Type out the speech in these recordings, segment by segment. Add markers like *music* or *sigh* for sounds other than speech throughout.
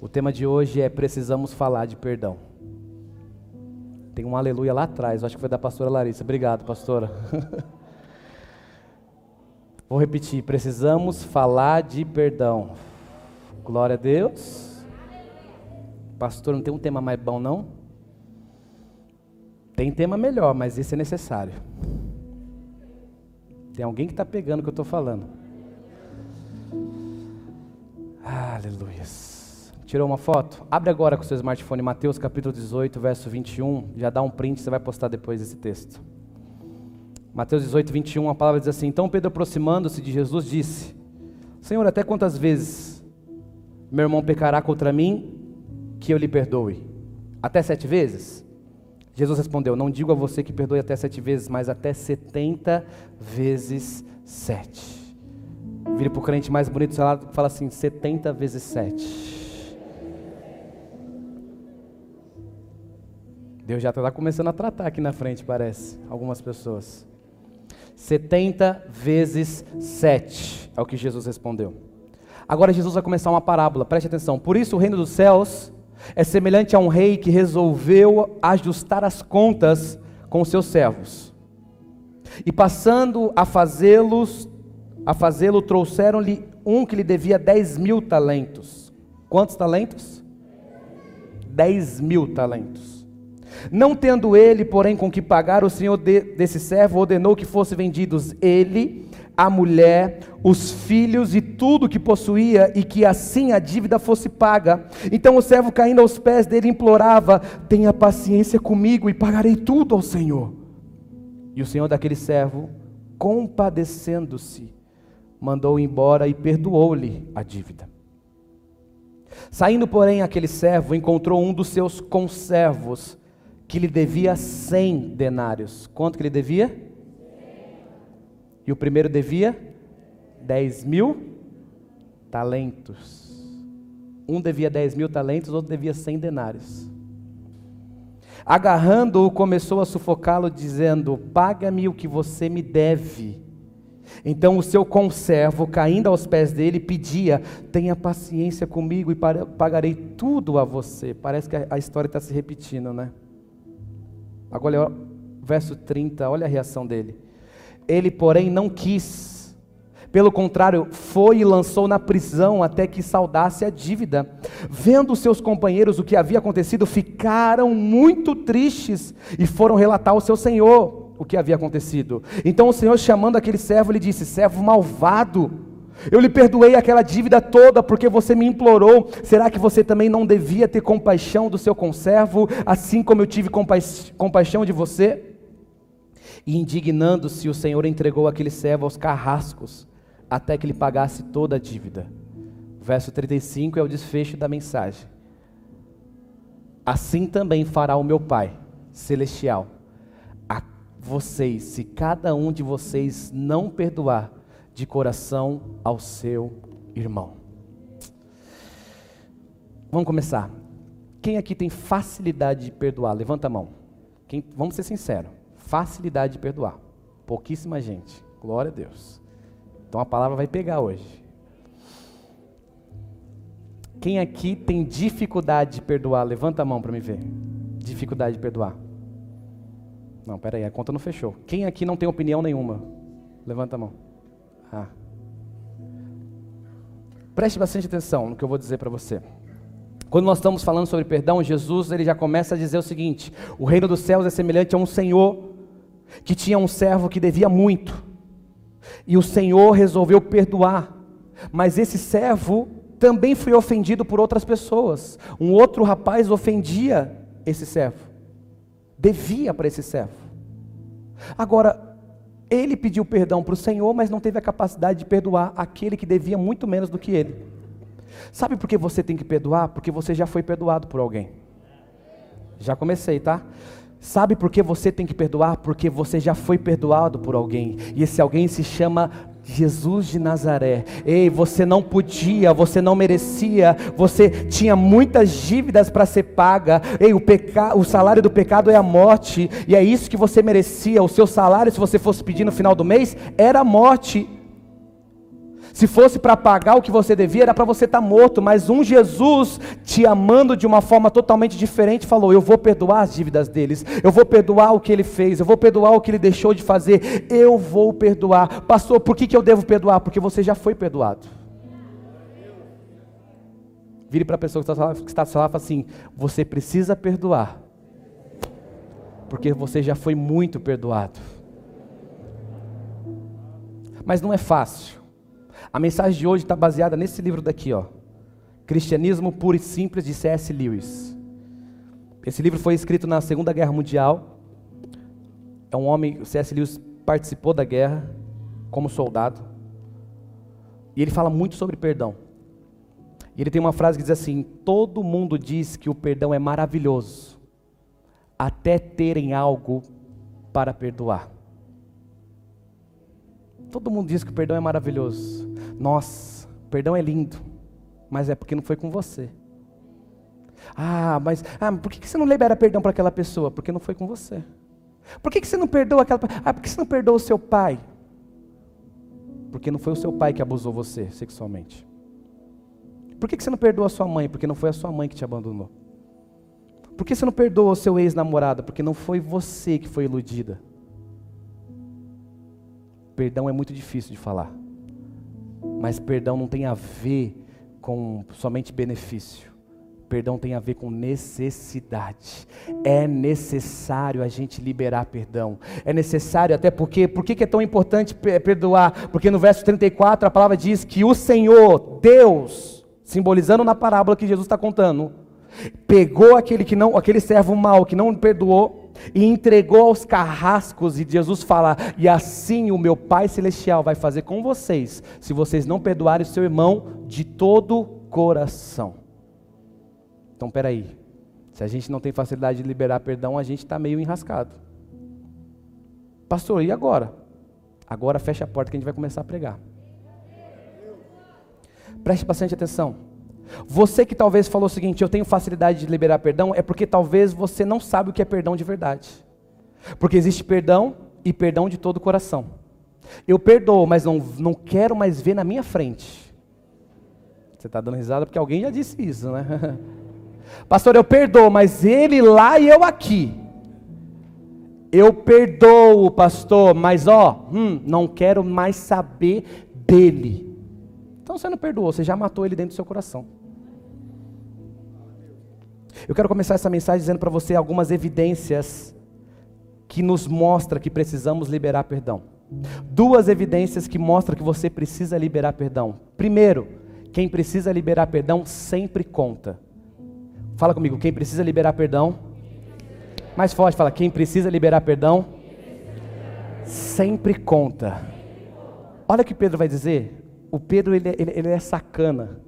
O tema de hoje é Precisamos Falar de Perdão. Tem um aleluia lá atrás, acho que foi da pastora Larissa. Obrigado, pastora. *laughs* Vou repetir: precisamos falar de perdão. Glória a Deus. Pastor, não tem um tema mais bom, não? Tem tema melhor, mas esse é necessário. Tem alguém que está pegando o que eu estou falando. Aleluias. Tirou uma foto? Abre agora com o seu smartphone Mateus capítulo 18, verso 21. Já dá um print, você vai postar depois esse texto. Mateus 18, 21, a palavra diz assim: Então Pedro, aproximando-se de Jesus, disse: Senhor, até quantas vezes meu irmão pecará contra mim que eu lhe perdoe? Até sete vezes? Jesus respondeu: Não digo a você que perdoe até sete vezes, mas até setenta vezes sete. Vire para o crente mais bonito e fala assim: setenta vezes sete. Deus já está começando a tratar aqui na frente, parece, algumas pessoas. 70 vezes 7 é o que Jesus respondeu. Agora Jesus vai começar uma parábola, preste atenção. Por isso o reino dos céus é semelhante a um rei que resolveu ajustar as contas com seus servos. E passando a fazê-los, a fazê-lo, trouxeram-lhe um que lhe devia 10 mil talentos. Quantos talentos? 10 mil talentos. Não tendo ele, porém, com que pagar, o senhor de, desse servo ordenou que fossem vendidos ele, a mulher, os filhos e tudo que possuía, e que assim a dívida fosse paga. Então o servo, caindo aos pés dele, implorava: Tenha paciência comigo e pagarei tudo ao Senhor. E o senhor daquele servo, compadecendo-se, mandou embora e perdoou-lhe a dívida. Saindo, porém, aquele servo encontrou um dos seus conservos que lhe devia cem denários. Quanto que ele devia? E o primeiro devia dez mil talentos. Um devia dez mil talentos, outro devia cem denários. Agarrando-o, começou a sufocá-lo, dizendo: Paga-me o que você me deve. Então o seu conservo, caindo aos pés dele, pedia: Tenha paciência comigo e pagarei tudo a você. Parece que a história está se repetindo, né? Agora, verso 30, olha a reação dele. Ele, porém, não quis. Pelo contrário, foi e lançou na prisão até que saudasse a dívida. Vendo seus companheiros o que havia acontecido, ficaram muito tristes e foram relatar ao seu senhor o que havia acontecido. Então o senhor, chamando aquele servo, lhe disse: Servo malvado, eu lhe perdoei aquela dívida toda porque você me implorou. Será que você também não devia ter compaixão do seu conservo, assim como eu tive compa compaixão de você? E indignando-se, o Senhor entregou aquele servo aos carrascos, até que ele pagasse toda a dívida. Verso 35 é o desfecho da mensagem. Assim também fará o meu Pai celestial a vocês, se cada um de vocês não perdoar de coração ao seu irmão. Vamos começar. Quem aqui tem facilidade de perdoar? Levanta a mão. Quem, vamos ser sinceros. Facilidade de perdoar. Pouquíssima gente. Glória a Deus. Então a palavra vai pegar hoje. Quem aqui tem dificuldade de perdoar? Levanta a mão para me ver. Dificuldade de perdoar. Não, peraí, a conta não fechou. Quem aqui não tem opinião nenhuma? Levanta a mão. Ah. Preste bastante atenção no que eu vou dizer para você. Quando nós estamos falando sobre perdão, Jesus ele já começa a dizer o seguinte: o reino dos céus é semelhante a um senhor que tinha um servo que devia muito. E o Senhor resolveu perdoar. Mas esse servo também foi ofendido por outras pessoas. Um outro rapaz ofendia esse servo. Devia para esse servo. Agora, ele pediu perdão para o Senhor, mas não teve a capacidade de perdoar aquele que devia muito menos do que ele. Sabe por que você tem que perdoar? Porque você já foi perdoado por alguém. Já comecei, tá? Sabe por que você tem que perdoar? Porque você já foi perdoado por alguém. E esse alguém se chama Jesus de Nazaré. Ei, você não podia, você não merecia, você tinha muitas dívidas para ser paga. Ei, o, peca... o salário do pecado é a morte, e é isso que você merecia. O seu salário, se você fosse pedir no final do mês, era a morte. Se fosse para pagar o que você devia, era para você estar tá morto, mas um Jesus te amando de uma forma totalmente diferente falou: Eu vou perdoar as dívidas deles, eu vou perdoar o que ele fez, eu vou perdoar o que ele deixou de fazer, eu vou perdoar. Pastor, por que, que eu devo perdoar? Porque você já foi perdoado. Vire para a pessoa que está, que está lá e fala assim: Você precisa perdoar, porque você já foi muito perdoado. Mas não é fácil. A mensagem de hoje está baseada nesse livro daqui, ó. Cristianismo Puro e Simples de C.S. Lewis. Esse livro foi escrito na Segunda Guerra Mundial. É um homem, C.S. Lewis participou da guerra como soldado. E ele fala muito sobre perdão. E ele tem uma frase que diz assim: Todo mundo diz que o perdão é maravilhoso, até terem algo para perdoar. Todo mundo diz que o perdão é maravilhoso. Nossa, perdão é lindo, mas é porque não foi com você. Ah, mas ah, por que você não libera perdão para aquela pessoa? Porque não foi com você. Por que você não perdoa aquela Ah, por que você não perdoa o seu pai? Porque não foi o seu pai que abusou você sexualmente. Por que você não perdoa a sua mãe? Porque não foi a sua mãe que te abandonou. Por que você não perdoa o seu ex-namorado? Porque não foi você que foi iludida. Perdão é muito difícil de falar. Mas perdão não tem a ver com somente benefício. Perdão tem a ver com necessidade. É necessário a gente liberar perdão. É necessário, até porque, por que é tão importante perdoar? Porque no verso 34 a palavra diz que o Senhor, Deus, simbolizando na parábola que Jesus está contando, pegou aquele que não, aquele servo mau que não perdoou e entregou aos carrascos e Jesus fala: "E assim o meu Pai celestial vai fazer com vocês, se vocês não perdoarem o seu irmão de todo coração." Então, peraí. Se a gente não tem facilidade de liberar perdão, a gente está meio enrascado. Pastor, e agora? Agora fecha a porta que a gente vai começar a pregar. Preste bastante atenção. Você que talvez falou o seguinte: eu tenho facilidade de liberar perdão, é porque talvez você não sabe o que é perdão de verdade. Porque existe perdão e perdão de todo o coração. Eu perdoo, mas não, não quero mais ver na minha frente. Você está dando risada porque alguém já disse isso, né? *laughs* Pastor, eu perdoo, mas ele lá e eu aqui. Eu perdoo, pastor, mas ó, hum, não quero mais saber dele. Então você não perdoou, você já matou ele dentro do seu coração. Eu quero começar essa mensagem dizendo para você algumas evidências que nos mostra que precisamos liberar perdão. Duas evidências que mostram que você precisa liberar perdão. Primeiro, quem precisa liberar perdão sempre conta. Fala comigo, quem precisa liberar perdão? Mais forte, fala, quem precisa liberar perdão? Sempre conta. Olha o que Pedro vai dizer. O Pedro ele, ele, ele é sacana.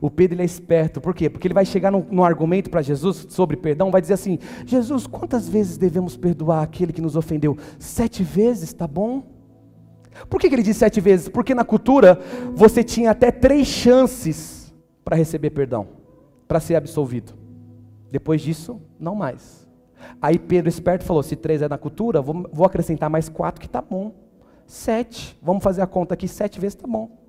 O Pedro é esperto, por quê? Porque ele vai chegar no argumento para Jesus sobre perdão, vai dizer assim: Jesus, quantas vezes devemos perdoar aquele que nos ofendeu? Sete vezes, tá bom? Por que, que ele diz sete vezes? Porque na cultura você tinha até três chances para receber perdão, para ser absolvido. Depois disso, não mais. Aí Pedro esperto falou: se três é na cultura, vou, vou acrescentar mais quatro que tá bom. Sete, vamos fazer a conta aqui, sete vezes tá bom.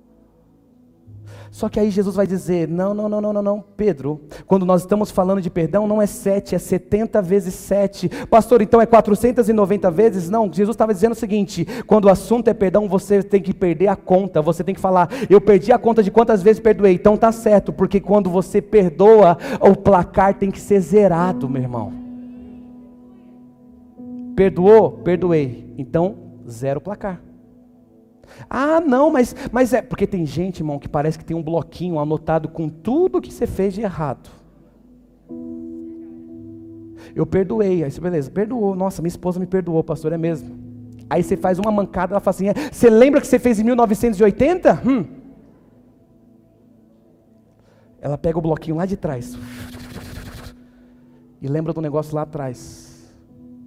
Só que aí Jesus vai dizer: não, não, não, não, não, não, Pedro, quando nós estamos falando de perdão, não é sete, é 70 vezes sete. Pastor, então é 490 vezes? Não, Jesus estava dizendo o seguinte: quando o assunto é perdão, você tem que perder a conta, você tem que falar, eu perdi a conta de quantas vezes perdoei. Então tá certo, porque quando você perdoa, o placar tem que ser zerado, meu irmão. Perdoou? Perdoei. Então, zero placar. Ah, não, mas, mas é. Porque tem gente, irmão, que parece que tem um bloquinho anotado com tudo que você fez de errado. Eu perdoei. Aí você, beleza, perdoou. Nossa, minha esposa me perdoou, pastor, é mesmo. Aí você faz uma mancada, ela fala assim: é, você lembra que você fez em 1980? Hum. Ela pega o bloquinho lá de trás. E lembra do negócio lá atrás.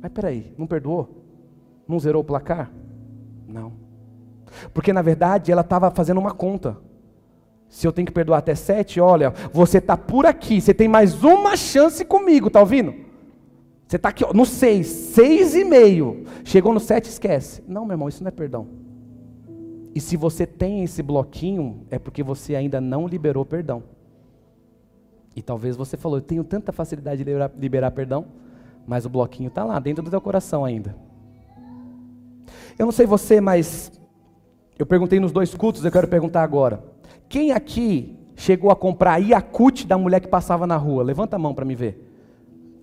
Mas peraí, não perdoou? Não zerou o placar? Não. Porque na verdade ela estava fazendo uma conta. Se eu tenho que perdoar até sete, olha, você está por aqui, você tem mais uma chance comigo, tá ouvindo? Você está aqui ó, no seis, seis e meio. Chegou no sete, esquece. Não, meu irmão, isso não é perdão. E se você tem esse bloquinho, é porque você ainda não liberou perdão. E talvez você falou, eu tenho tanta facilidade de liberar, liberar perdão, mas o bloquinho está lá, dentro do teu coração ainda. Eu não sei você, mas eu perguntei nos dois cultos, eu quero perguntar agora. Quem aqui chegou a comprar Yakut da mulher que passava na rua? Levanta a mão para me ver.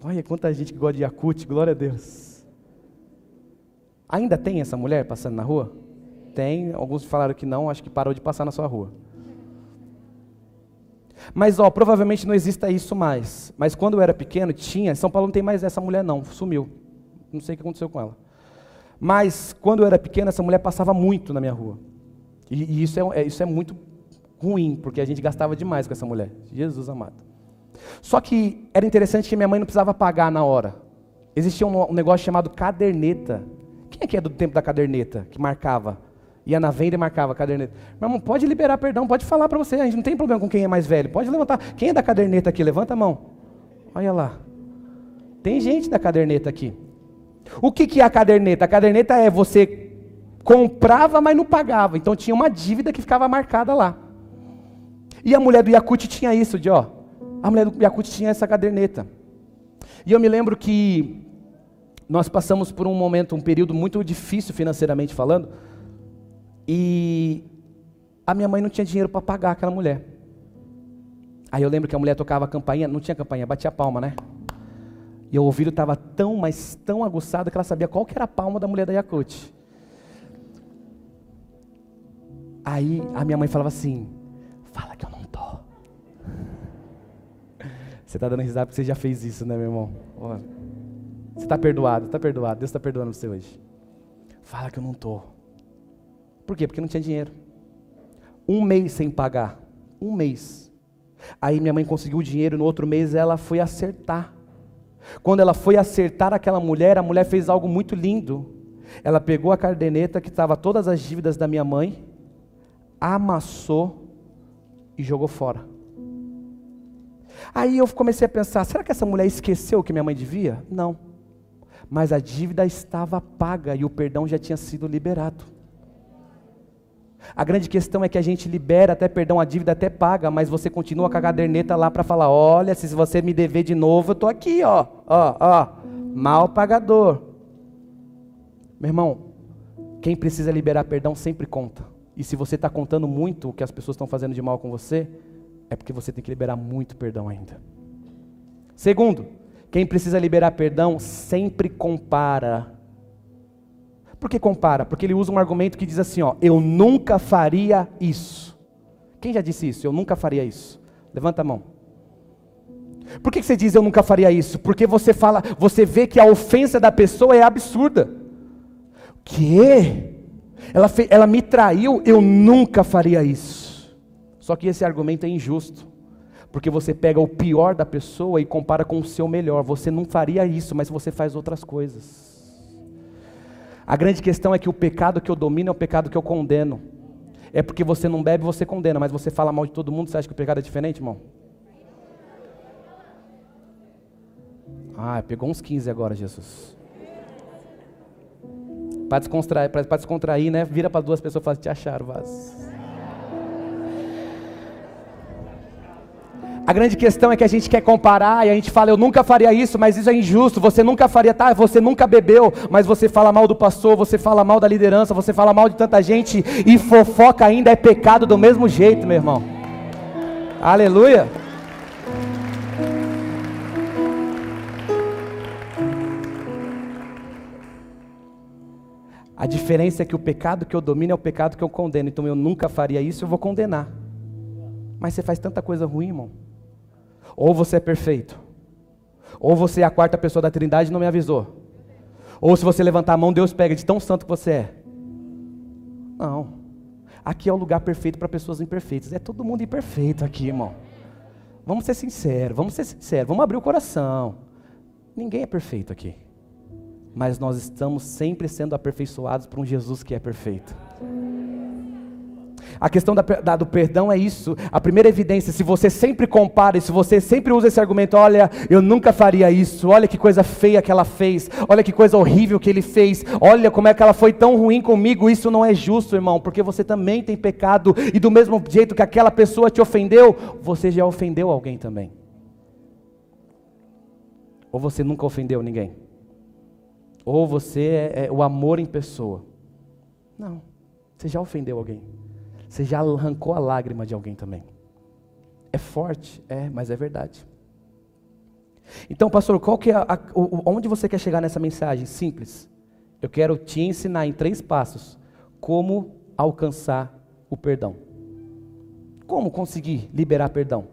Olha quanta gente que gosta de Yakut, glória a Deus. Ainda tem essa mulher passando na rua? Tem, alguns falaram que não, acho que parou de passar na sua rua. Mas, ó, provavelmente não exista isso mais. Mas quando eu era pequeno, tinha. São Paulo não tem mais essa mulher, não. Sumiu. Não sei o que aconteceu com ela. Mas, quando eu era pequeno, essa mulher passava muito na minha rua. E, e isso, é, é, isso é muito ruim, porque a gente gastava demais com essa mulher. Jesus amado. Só que era interessante que minha mãe não precisava pagar na hora. Existia um, um negócio chamado caderneta. Quem é que é do tempo da caderneta, que marcava? Ia na venda e marcava caderneta. Meu irmão, pode liberar perdão, pode falar para você. A gente não tem problema com quem é mais velho. Pode levantar. Quem é da caderneta aqui? Levanta a mão. Olha lá. Tem gente da caderneta aqui. O que, que é a caderneta? A caderneta é você comprava, mas não pagava. Então tinha uma dívida que ficava marcada lá. E a mulher do Yakut tinha isso, de ó. A mulher do Yakut tinha essa caderneta. E eu me lembro que nós passamos por um momento, um período muito difícil financeiramente falando e a minha mãe não tinha dinheiro para pagar aquela mulher. Aí eu lembro que a mulher tocava a campainha, não tinha campainha, batia a palma, né? E o ouvido estava tão, mas tão aguçado que ela sabia qual que era a palma da mulher da Yakut. Aí a minha mãe falava assim: Fala que eu não tô. *laughs* Você está dando risada porque você já fez isso, né, meu irmão? Você está perdoado, está perdoado. Deus está perdoando você hoje. Fala que eu não estou. Por quê? Porque não tinha dinheiro. Um mês sem pagar. Um mês. Aí minha mãe conseguiu o dinheiro, no outro mês ela foi acertar. Quando ela foi acertar aquela mulher, a mulher fez algo muito lindo. Ela pegou a caderneta que estava todas as dívidas da minha mãe, amassou e jogou fora. Aí eu comecei a pensar: será que essa mulher esqueceu o que minha mãe devia? Não. Mas a dívida estava paga e o perdão já tinha sido liberado. A grande questão é que a gente libera até perdão, a dívida até paga, mas você continua com a caderneta lá para falar: olha, se você me dever de novo, eu estou aqui, ó, ó, ó, mal pagador. Meu irmão, quem precisa liberar perdão sempre conta. E se você está contando muito o que as pessoas estão fazendo de mal com você, é porque você tem que liberar muito perdão ainda. Segundo, quem precisa liberar perdão sempre compara por que compara? Porque ele usa um argumento que diz assim: ó, eu nunca faria isso. Quem já disse isso? Eu nunca faria isso. Levanta a mão. Por que você diz eu nunca faria isso? Porque você fala, você vê que a ofensa da pessoa é absurda. Que? Ela, ela me traiu, eu nunca faria isso. Só que esse argumento é injusto. Porque você pega o pior da pessoa e compara com o seu melhor. Você não faria isso, mas você faz outras coisas. A grande questão é que o pecado que eu domino é o pecado que eu condeno. É porque você não bebe, você condena, mas você fala mal de todo mundo, você acha que o pecado é diferente, irmão? Ah, pegou uns 15 agora, Jesus. Para descontrair, descontrair, né? Vira para duas pessoas e fala, te acharam, vaso. A grande questão é que a gente quer comparar e a gente fala, eu nunca faria isso, mas isso é injusto. Você nunca faria, tá? Você nunca bebeu, mas você fala mal do pastor, você fala mal da liderança, você fala mal de tanta gente e fofoca ainda é pecado do mesmo jeito, meu irmão. Aleluia. A diferença é que o pecado que eu domino é o pecado que eu condeno. Então eu nunca faria isso, eu vou condenar. Mas você faz tanta coisa ruim, irmão. Ou você é perfeito, ou você é a quarta pessoa da Trindade e não me avisou. Ou se você levantar a mão, Deus pega de tão santo que você é. Não. Aqui é o lugar perfeito para pessoas imperfeitas. É todo mundo imperfeito aqui, irmão. Vamos ser sinceros, vamos ser sinceros, vamos abrir o coração. Ninguém é perfeito aqui. Mas nós estamos sempre sendo aperfeiçoados por um Jesus que é perfeito. A questão da, da, do perdão é isso. A primeira evidência, se você sempre compara, se você sempre usa esse argumento, olha, eu nunca faria isso, olha que coisa feia que ela fez, olha que coisa horrível que ele fez, olha como é que ela foi tão ruim comigo, isso não é justo, irmão, porque você também tem pecado, e do mesmo jeito que aquela pessoa te ofendeu, você já ofendeu alguém também. Ou você nunca ofendeu ninguém? Ou você é, é o amor em pessoa? Não. Você já ofendeu alguém. Você já arrancou a lágrima de alguém também. É forte, é, mas é verdade. Então, pastor, qual que é a, onde você quer chegar nessa mensagem? Simples. Eu quero te ensinar em três passos como alcançar o perdão. Como conseguir liberar perdão?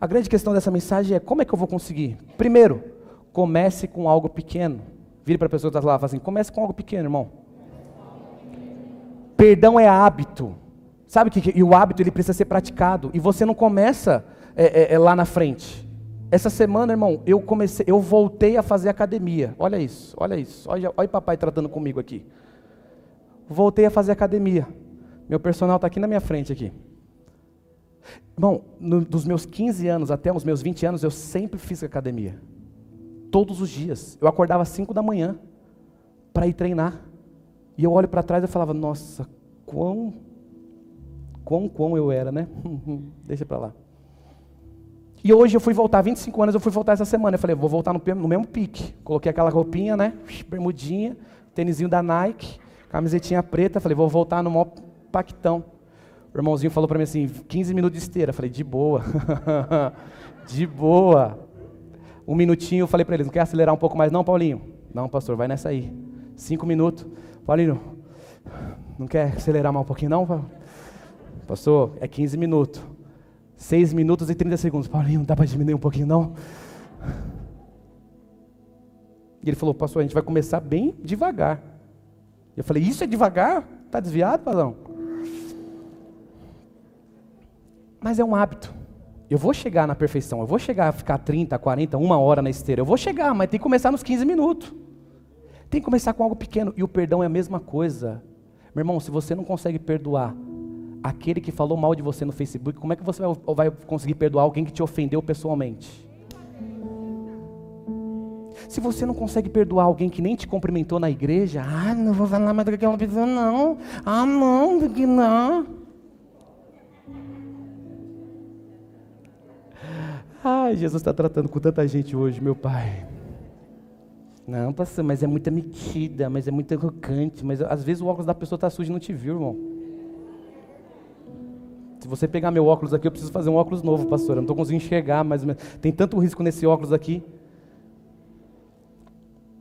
A grande questão dessa mensagem é como é que eu vou conseguir? Primeiro, comece com algo pequeno. Vire para a pessoa que está lá e fala assim: comece com algo pequeno, irmão. Perdão é hábito. Sabe que e o hábito ele precisa ser praticado e você não começa é, é, é, lá na frente. Essa semana, irmão, eu comecei, eu voltei a fazer academia. Olha isso, olha isso. Olha, olha papai tratando comigo aqui. Voltei a fazer academia. Meu personal está aqui na minha frente aqui. Irmão, no, dos meus 15 anos até os meus 20 anos, eu sempre fiz academia. Todos os dias. Eu acordava às 5 da manhã para ir treinar. E eu olho para trás e falava, nossa, quão, quão, quão eu era, né? Deixa para lá. E hoje eu fui voltar, 25 anos, eu fui voltar essa semana. Eu falei, vou voltar no, no mesmo pique. Coloquei aquela roupinha, né? Bermudinha, tênisinho da Nike, camisetinha preta. Falei, vou voltar no maior pactão. O irmãozinho falou para mim assim, 15 minutos de esteira. Eu falei, de boa. *laughs* de boa. Um minutinho, eu falei para ele, não quer acelerar um pouco mais não, Paulinho? Não, pastor, vai nessa aí. Cinco minutos. Paulinho, não quer acelerar mais um pouquinho não? Pastor, é 15 minutos. 6 minutos e 30 segundos. Paulinho, não dá para diminuir um pouquinho não? E ele falou, pastor, a gente vai começar bem devagar. Eu falei, isso é devagar? Está desviado, Padrão? Mas é um hábito. Eu vou chegar na perfeição, eu vou chegar a ficar 30, 40, uma hora na esteira. Eu vou chegar, mas tem que começar nos 15 minutos. Tem que começar com algo pequeno. E o perdão é a mesma coisa. Meu irmão, se você não consegue perdoar aquele que falou mal de você no Facebook, como é que você vai conseguir perdoar alguém que te ofendeu pessoalmente? Se você não consegue perdoar alguém que nem te cumprimentou na igreja, ah, não vou falar mais do que aquela pessoa, não. Ah, não, porque não. Ai, Jesus está tratando com tanta gente hoje, meu Pai. Não, pastor, mas é muita metida, mas é muito arrogante, mas às vezes o óculos da pessoa está sujo e não te viu, irmão. Se você pegar meu óculos aqui, eu preciso fazer um óculos novo, pastor. Eu não estou conseguindo enxergar, mas tem tanto risco nesse óculos aqui.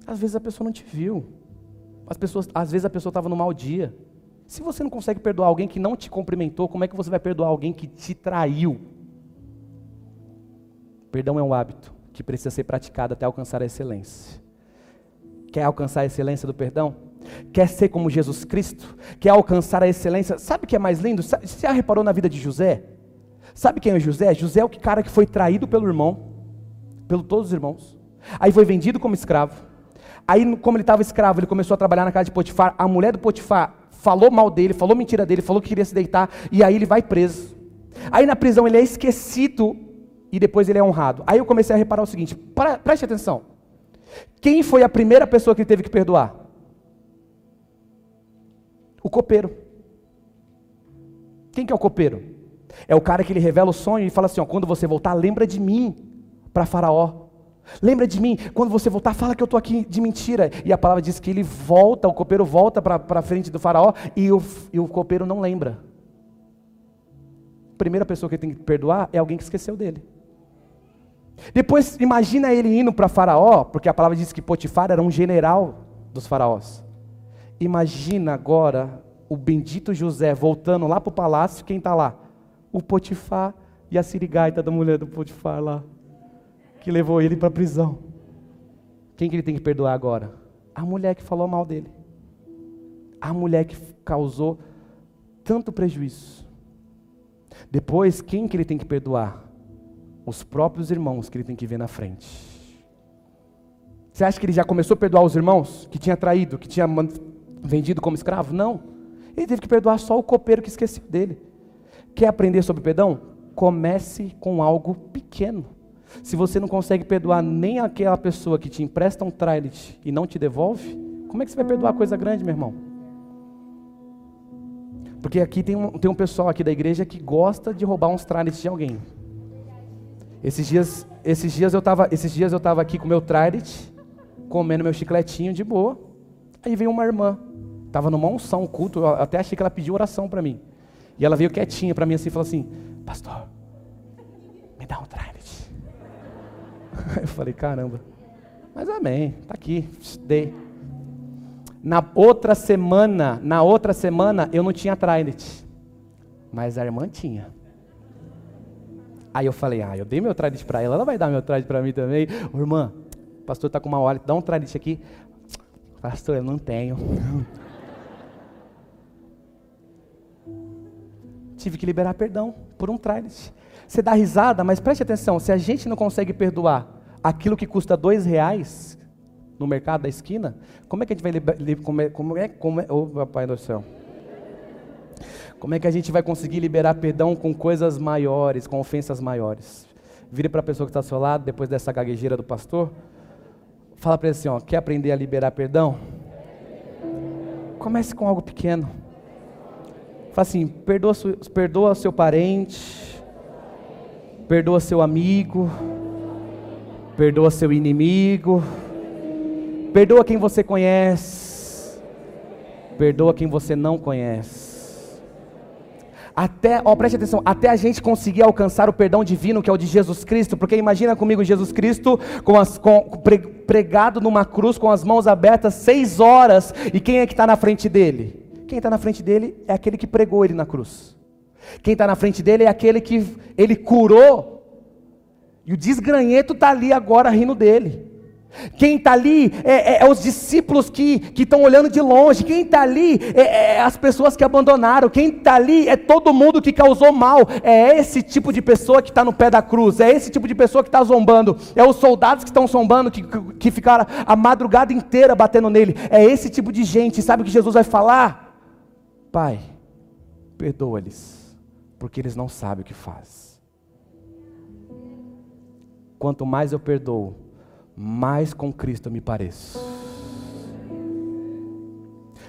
Às vezes a pessoa não te viu. As pessoas, às vezes a pessoa estava no mau dia. Se você não consegue perdoar alguém que não te cumprimentou, como é que você vai perdoar alguém que te traiu? Perdão é um hábito que precisa ser praticado até alcançar a excelência. Quer alcançar a excelência do perdão? Quer ser como Jesus Cristo? Quer alcançar a excelência? Sabe o que é mais lindo? Você já reparou na vida de José? Sabe quem é José? José é o cara que foi traído pelo irmão, pelo todos os irmãos. Aí foi vendido como escravo. Aí, como ele estava escravo, ele começou a trabalhar na casa de Potifar. A mulher do Potifar falou mal dele, falou mentira dele, falou que queria se deitar. E aí ele vai preso. Aí na prisão ele é esquecido e depois ele é honrado. Aí eu comecei a reparar o seguinte: preste atenção. Quem foi a primeira pessoa que teve que perdoar? O copeiro. Quem que é o copeiro? É o cara que ele revela o sonho e fala assim: ó, quando você voltar, lembra de mim para Faraó. Lembra de mim, quando você voltar, fala que eu estou aqui de mentira. E a palavra diz que ele volta, o copeiro volta para frente do faraó e o, e o copeiro não lembra. A primeira pessoa que ele tem que perdoar é alguém que esqueceu dele. Depois, imagina ele indo para Faraó, porque a palavra diz que Potifar era um general dos faraós. Imagina agora o bendito José voltando lá para o palácio, quem está lá? O Potifar e a sirigaita da mulher do Potifar lá, que levou ele para a prisão. Quem que ele tem que perdoar agora? A mulher que falou mal dele. A mulher que causou tanto prejuízo. Depois, quem que ele tem que perdoar? Os próprios irmãos que ele tem que ver na frente. Você acha que ele já começou a perdoar os irmãos que tinha traído, que tinha vendido como escravo? Não. Ele teve que perdoar só o copeiro que esqueceu dele. Quer aprender sobre perdão? Comece com algo pequeno. Se você não consegue perdoar nem aquela pessoa que te empresta um trailer e não te devolve, como é que você vai perdoar coisa grande, meu irmão? Porque aqui tem um, tem um pessoal aqui da igreja que gosta de roubar uns trailers de alguém. Esses dias, esses dias eu estava, esses dias eu tava aqui com meu trailer, comendo meu chicletinho de boa. Aí veio uma irmã, estava numa unção, culto, eu até achei que ela pediu oração para mim. E ela veio quietinha para mim assim falou assim: Pastor, me dá um trailer. *laughs* Eu falei, caramba. Mas amém, tá aqui, dei. Na outra semana, na outra semana eu não tinha Trident, mas a irmã tinha. Aí eu falei, ah, eu dei meu Trident para ela, ela vai dar meu Trident para mim também. Ô, irmã, o pastor está com uma hora, dá um Trident aqui. Pastor, eu não tenho. *laughs* Tive que liberar perdão por um Trident. Você dá risada, mas preste atenção, se a gente não consegue perdoar aquilo que custa dois reais no mercado da esquina, como é que a gente vai liberar, como é, como é, como é, oh, papai do céu. Como é que a gente vai conseguir liberar perdão com coisas maiores, com ofensas maiores? Vire para a pessoa que está ao seu lado, depois dessa gaguejeira do pastor. Fala para ele assim, ó, quer aprender a liberar perdão? Comece com algo pequeno. Fala assim, perdoa, perdoa seu parente, perdoa seu amigo, perdoa seu inimigo, perdoa quem você conhece, perdoa quem você não conhece. Até, ó, preste atenção, até a gente conseguir alcançar o perdão divino que é o de Jesus Cristo, porque imagina comigo Jesus Cristo com as, com, pregado numa cruz com as mãos abertas seis horas, e quem é que está na frente dele? Quem está na frente dele é aquele que pregou ele na cruz. Quem está na frente dele é aquele que ele curou e o desgranheto está ali agora rindo dele. Quem está ali é, é, é, os discípulos que estão olhando de longe. Quem está ali é, é, as pessoas que abandonaram. Quem está ali é todo mundo que causou mal. É esse tipo de pessoa que está no pé da cruz. É esse tipo de pessoa que está zombando. É os soldados que estão zombando, que, que ficaram a madrugada inteira batendo nele. É esse tipo de gente. Sabe o que Jesus vai falar? Pai, perdoa-lhes, porque eles não sabem o que fazem. Quanto mais eu perdoo, mais com Cristo me pareço.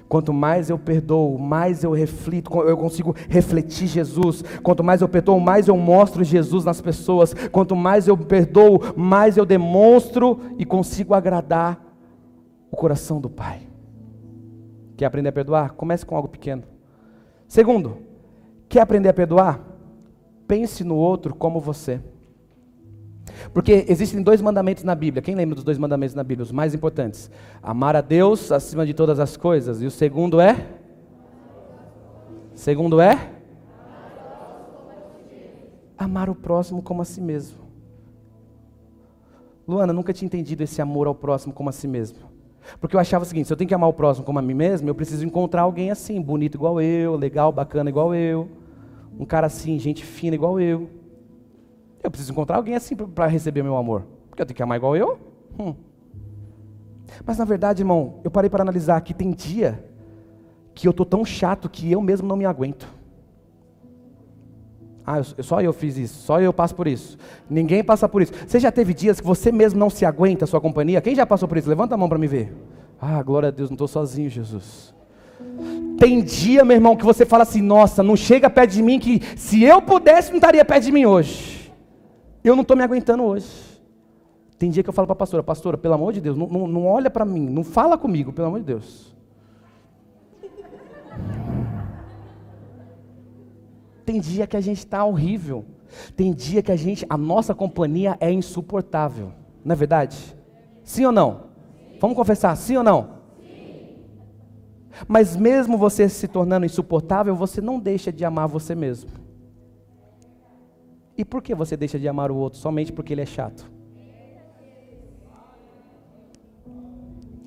Quanto mais eu perdoo, mais eu reflito, eu consigo refletir Jesus. Quanto mais eu perdoo, mais eu mostro Jesus nas pessoas. Quanto mais eu perdoo, mais eu demonstro e consigo agradar o coração do Pai. Quer aprender a perdoar? Comece com algo pequeno. Segundo, quer aprender a perdoar? Pense no outro como você. Porque existem dois mandamentos na Bíblia. Quem lembra dos dois mandamentos na Bíblia? Os mais importantes: amar a Deus acima de todas as coisas. E o segundo é? Segundo é? Amar o próximo como a si mesmo. Luana, nunca tinha entendido esse amor ao próximo como a si mesmo. Porque eu achava o seguinte: se eu tenho que amar o próximo como a mim mesmo, eu preciso encontrar alguém assim, bonito igual eu, legal, bacana igual eu, um cara assim, gente fina igual eu. Eu preciso encontrar alguém assim para receber meu amor. Porque eu tenho que amar igual eu. Hum. Mas na verdade, irmão, eu parei para analisar que tem dia que eu tô tão chato que eu mesmo não me aguento. Ah, eu, só eu fiz isso, só eu passo por isso. Ninguém passa por isso. Você já teve dias que você mesmo não se aguenta a sua companhia? Quem já passou por isso? Levanta a mão para me ver. Ah, glória a Deus, não estou sozinho, Jesus. Tem dia, meu irmão, que você fala assim: nossa, não chega perto de mim que se eu pudesse, não estaria perto de mim hoje. Eu não estou me aguentando hoje. Tem dia que eu falo para a pastora, pastora, pelo amor de Deus, não, não, não olha para mim, não fala comigo, pelo amor de Deus. Tem dia que a gente está horrível. Tem dia que a gente, a nossa companhia é insuportável. Não é verdade? Sim ou não? Vamos confessar, sim ou não? Sim. Mas mesmo você se tornando insuportável, você não deixa de amar você mesmo. E por que você deixa de amar o outro somente porque ele é chato?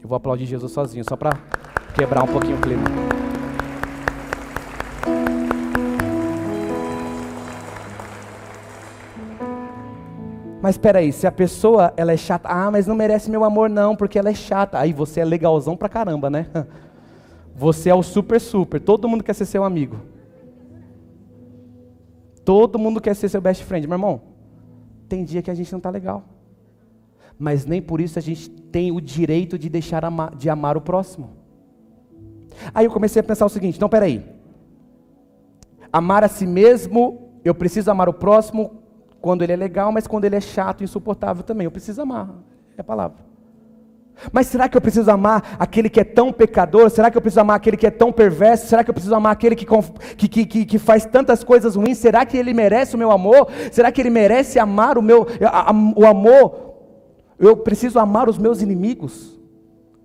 Eu vou aplaudir Jesus sozinho, só para quebrar um pouquinho o clima. Mas espera aí, se a pessoa ela é chata, ah, mas não merece meu amor não, porque ela é chata. Aí você é legalzão pra caramba, né? *laughs* Você é o super super, todo mundo quer ser seu amigo. Todo mundo quer ser seu best friend, meu irmão. Tem dia que a gente não está legal. Mas nem por isso a gente tem o direito de deixar de amar o próximo. Aí eu comecei a pensar o seguinte: não, peraí. Amar a si mesmo, eu preciso amar o próximo quando ele é legal, mas quando ele é chato, insuportável também. Eu preciso amar, é a palavra. Mas será que eu preciso amar aquele que é tão pecador? Será que eu preciso amar aquele que é tão perverso? Será que eu preciso amar aquele que, que, que, que faz tantas coisas ruins? Será que ele merece o meu amor? Será que ele merece amar o meu a, a, o amor? Eu preciso amar os meus inimigos?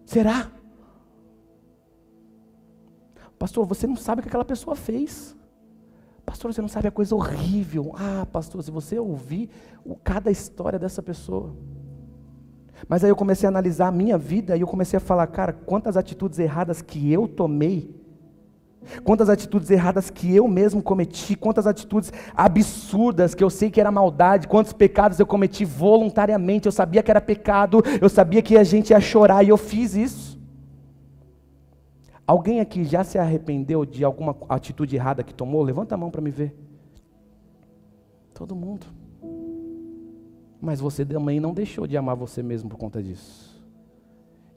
Será? Pastor, você não sabe o que aquela pessoa fez. Pastor, você não sabe a coisa horrível. Ah, pastor, se você ouvir cada história dessa pessoa. Mas aí eu comecei a analisar a minha vida e eu comecei a falar, cara, quantas atitudes erradas que eu tomei, quantas atitudes erradas que eu mesmo cometi, quantas atitudes absurdas que eu sei que era maldade, quantos pecados eu cometi voluntariamente, eu sabia que era pecado, eu sabia que a gente ia chorar e eu fiz isso. Alguém aqui já se arrependeu de alguma atitude errada que tomou? Levanta a mão para me ver. Todo mundo. Mas você também não deixou de amar você mesmo por conta disso.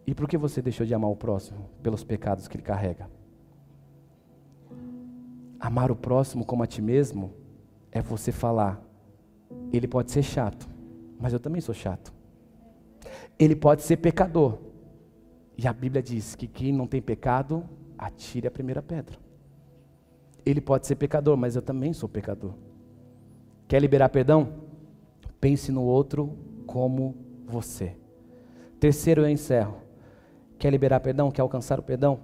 E por que você deixou de amar o próximo? Pelos pecados que ele carrega. Amar o próximo como a ti mesmo é você falar: ele pode ser chato, mas eu também sou chato. Ele pode ser pecador. E a Bíblia diz que quem não tem pecado, atire a primeira pedra. Ele pode ser pecador, mas eu também sou pecador. Quer liberar perdão? Pense no outro como você. Terceiro, eu encerro. Quer liberar perdão? Quer alcançar o perdão?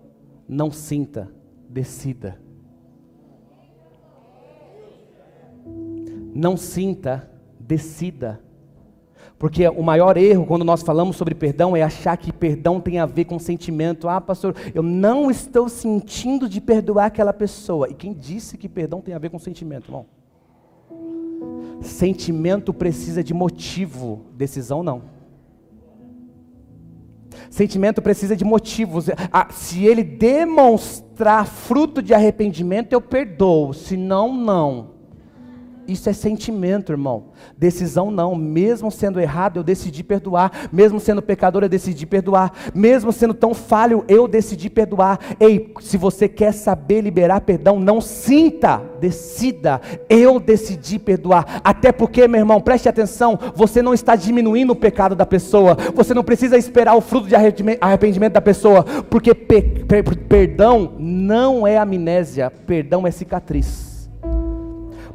Não sinta, decida. Não sinta, decida. Porque o maior erro quando nós falamos sobre perdão é achar que perdão tem a ver com sentimento. Ah, pastor, eu não estou sentindo de perdoar aquela pessoa. E quem disse que perdão tem a ver com sentimento, irmão? Sentimento precisa de motivo, decisão não. Sentimento precisa de motivos. Ah, se ele demonstrar fruto de arrependimento, eu perdoo. Se não, não. Isso é sentimento, irmão. Decisão não. Mesmo sendo errado, eu decidi perdoar. Mesmo sendo pecador, eu decidi perdoar. Mesmo sendo tão falho, eu decidi perdoar. Ei, se você quer saber liberar perdão, não sinta, decida. Eu decidi perdoar. Até porque, meu irmão, preste atenção, você não está diminuindo o pecado da pessoa. Você não precisa esperar o fruto de arrependimento da pessoa, porque pe perdão não é amnésia, perdão é cicatriz.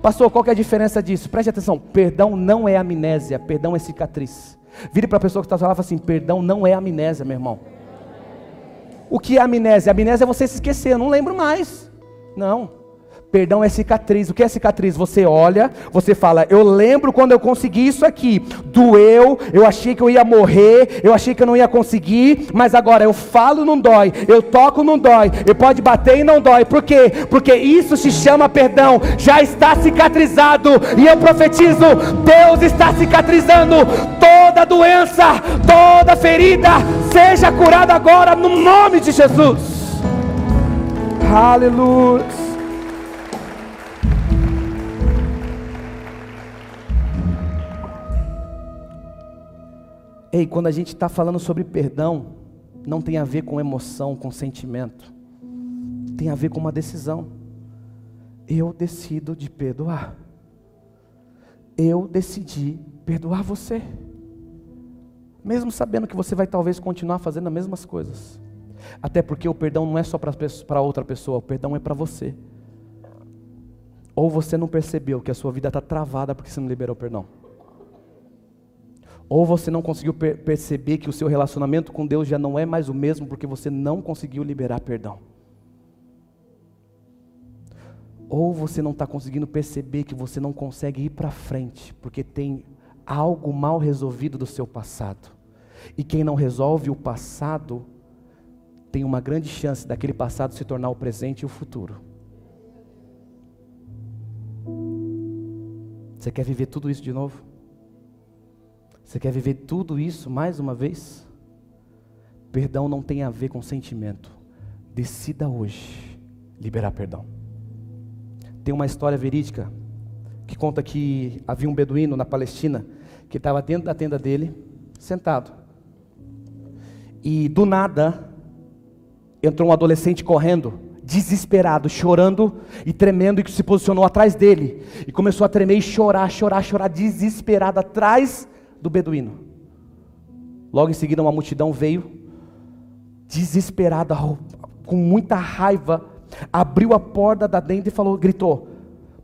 Pastor, qual é a diferença disso? Preste atenção, perdão não é amnésia, perdão é cicatriz. Vire para a pessoa que está falando e fala assim: perdão não é amnésia, meu irmão. O que é amnésia? Amnésia é você se esquecer, eu não lembro mais. Não. Perdão é cicatriz. O que é cicatriz? Você olha, você fala: Eu lembro quando eu consegui isso aqui. Doeu, eu achei que eu ia morrer, eu achei que eu não ia conseguir, mas agora eu falo não dói, eu toco não dói, eu pode bater e não dói. Por quê? Porque isso se chama perdão. Já está cicatrizado e eu profetizo: Deus está cicatrizando toda doença, toda ferida, seja curada agora no nome de Jesus. Aleluia. Ei, quando a gente está falando sobre perdão, não tem a ver com emoção, com sentimento. Tem a ver com uma decisão. Eu decido de perdoar. Eu decidi perdoar você. Mesmo sabendo que você vai talvez continuar fazendo as mesmas coisas. Até porque o perdão não é só para outra pessoa, o perdão é para você. Ou você não percebeu que a sua vida está travada porque você não liberou o perdão. Ou você não conseguiu per perceber que o seu relacionamento com Deus já não é mais o mesmo porque você não conseguiu liberar perdão. Ou você não está conseguindo perceber que você não consegue ir para frente porque tem algo mal resolvido do seu passado. E quem não resolve o passado tem uma grande chance daquele passado se tornar o presente e o futuro. Você quer viver tudo isso de novo? Você quer viver tudo isso mais uma vez? Perdão não tem a ver com sentimento. decida hoje liberar perdão. Tem uma história verídica que conta que havia um beduíno na Palestina que estava dentro da tenda dele, sentado. E do nada entrou um adolescente correndo, desesperado, chorando e tremendo, e que se posicionou atrás dele. E começou a tremer e chorar, chorar, chorar, desesperado atrás do beduíno. Logo em seguida, uma multidão veio, desesperada, com muita raiva, abriu a porta da dentro e falou, gritou: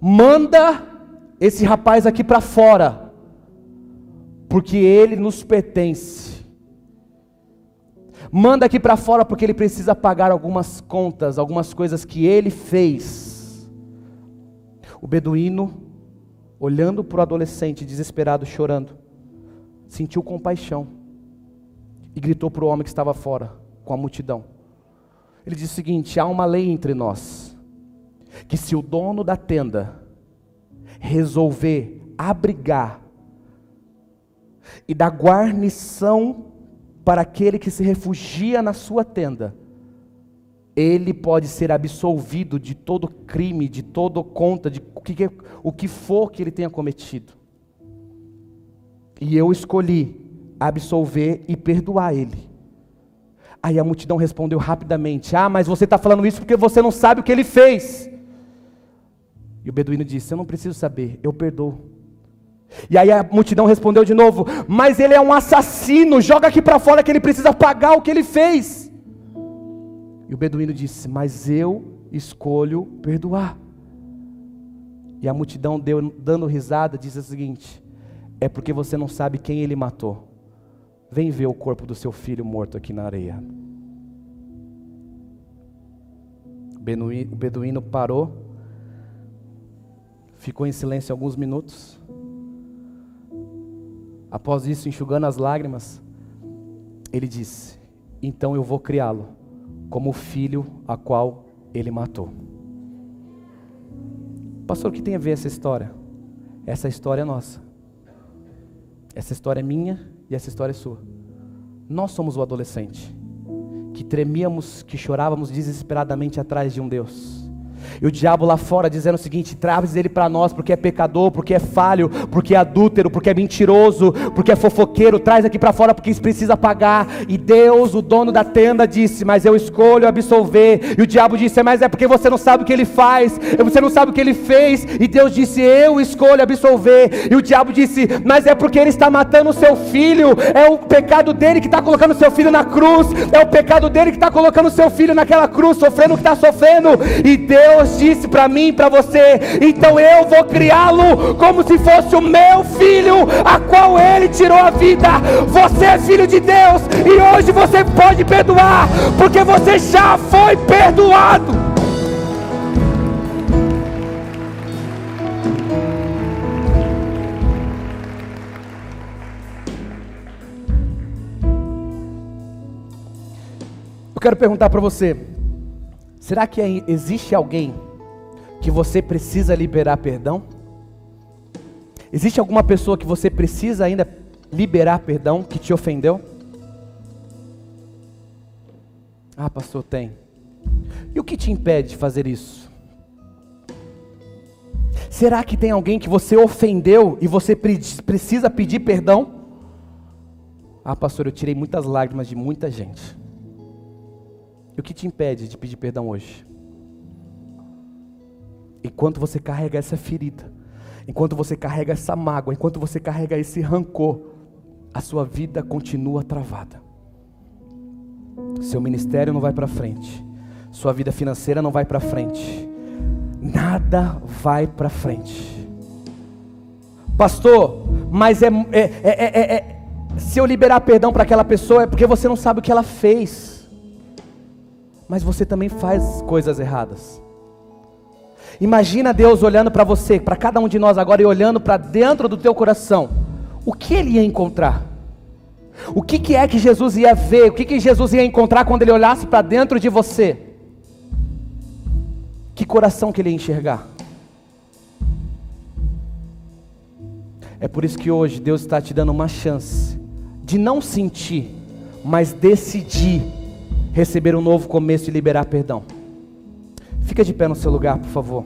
Manda esse rapaz aqui para fora, porque ele nos pertence. Manda aqui para fora porque ele precisa pagar algumas contas, algumas coisas que ele fez. O beduíno, olhando para o adolescente desesperado, chorando, sentiu compaixão e gritou para o homem que estava fora, com a multidão. Ele disse o seguinte: há uma lei entre nós, que se o dono da tenda resolver abrigar e dar guarnição para aquele que se refugia na sua tenda, ele pode ser absolvido de todo crime, de toda conta, de o que, o que for que ele tenha cometido. E eu escolhi absolver e perdoar ele. Aí a multidão respondeu rapidamente: Ah, mas você está falando isso porque você não sabe o que ele fez. E o beduíno disse: Eu não preciso saber, eu perdoo. E aí a multidão respondeu de novo: Mas ele é um assassino, joga aqui para fora que ele precisa pagar o que ele fez. E o beduíno disse: Mas eu escolho perdoar. E a multidão deu, dando risada, disse o seguinte: É porque você não sabe quem ele matou. Vem ver o corpo do seu filho morto aqui na areia. O beduíno parou, ficou em silêncio alguns minutos. Após isso, enxugando as lágrimas, ele disse: Então eu vou criá-lo como o filho a qual ele matou. Pastor, o que tem a ver essa história? Essa história é nossa. Essa história é minha e essa história é sua. Nós somos o adolescente que tremíamos, que chorávamos desesperadamente atrás de um Deus e o diabo lá fora dizendo o seguinte: traz ele para nós porque é pecador, porque é falho, porque é adúltero, porque é mentiroso, porque é fofoqueiro, traz aqui para fora porque isso precisa pagar. E Deus, o dono da tenda, disse: Mas eu escolho absolver. E o diabo disse: Mas é porque você não sabe o que ele faz, você não sabe o que ele fez. E Deus disse: Eu escolho absolver. E o diabo disse: Mas é porque ele está matando o seu filho, é o pecado dele que está colocando o seu filho na cruz, é o pecado dele que está colocando o seu filho naquela cruz, sofrendo o que está sofrendo. E Deus Deus disse para mim e para você, então eu vou criá-lo como se fosse o meu filho, a qual ele tirou a vida. Você é filho de Deus e hoje você pode perdoar, porque você já foi perdoado. Eu quero perguntar para você: Será que existe alguém que você precisa liberar perdão? Existe alguma pessoa que você precisa ainda liberar perdão que te ofendeu? Ah, pastor, tem. E o que te impede de fazer isso? Será que tem alguém que você ofendeu e você precisa pedir perdão? Ah, pastor, eu tirei muitas lágrimas de muita gente. E o que te impede de pedir perdão hoje? Enquanto você carrega essa ferida, enquanto você carrega essa mágoa, enquanto você carrega esse rancor, a sua vida continua travada. Seu ministério não vai para frente, sua vida financeira não vai para frente, nada vai para frente. Pastor, mas é, é, é, é, se eu liberar perdão para aquela pessoa é porque você não sabe o que ela fez mas você também faz coisas erradas. Imagina Deus olhando para você, para cada um de nós agora e olhando para dentro do teu coração. O que ele ia encontrar? O que, que é que Jesus ia ver? O que, que Jesus ia encontrar quando ele olhasse para dentro de você? Que coração que ele ia enxergar? É por isso que hoje Deus está te dando uma chance de não sentir, mas decidir receber um novo começo e liberar perdão. Fica de pé no seu lugar, por favor.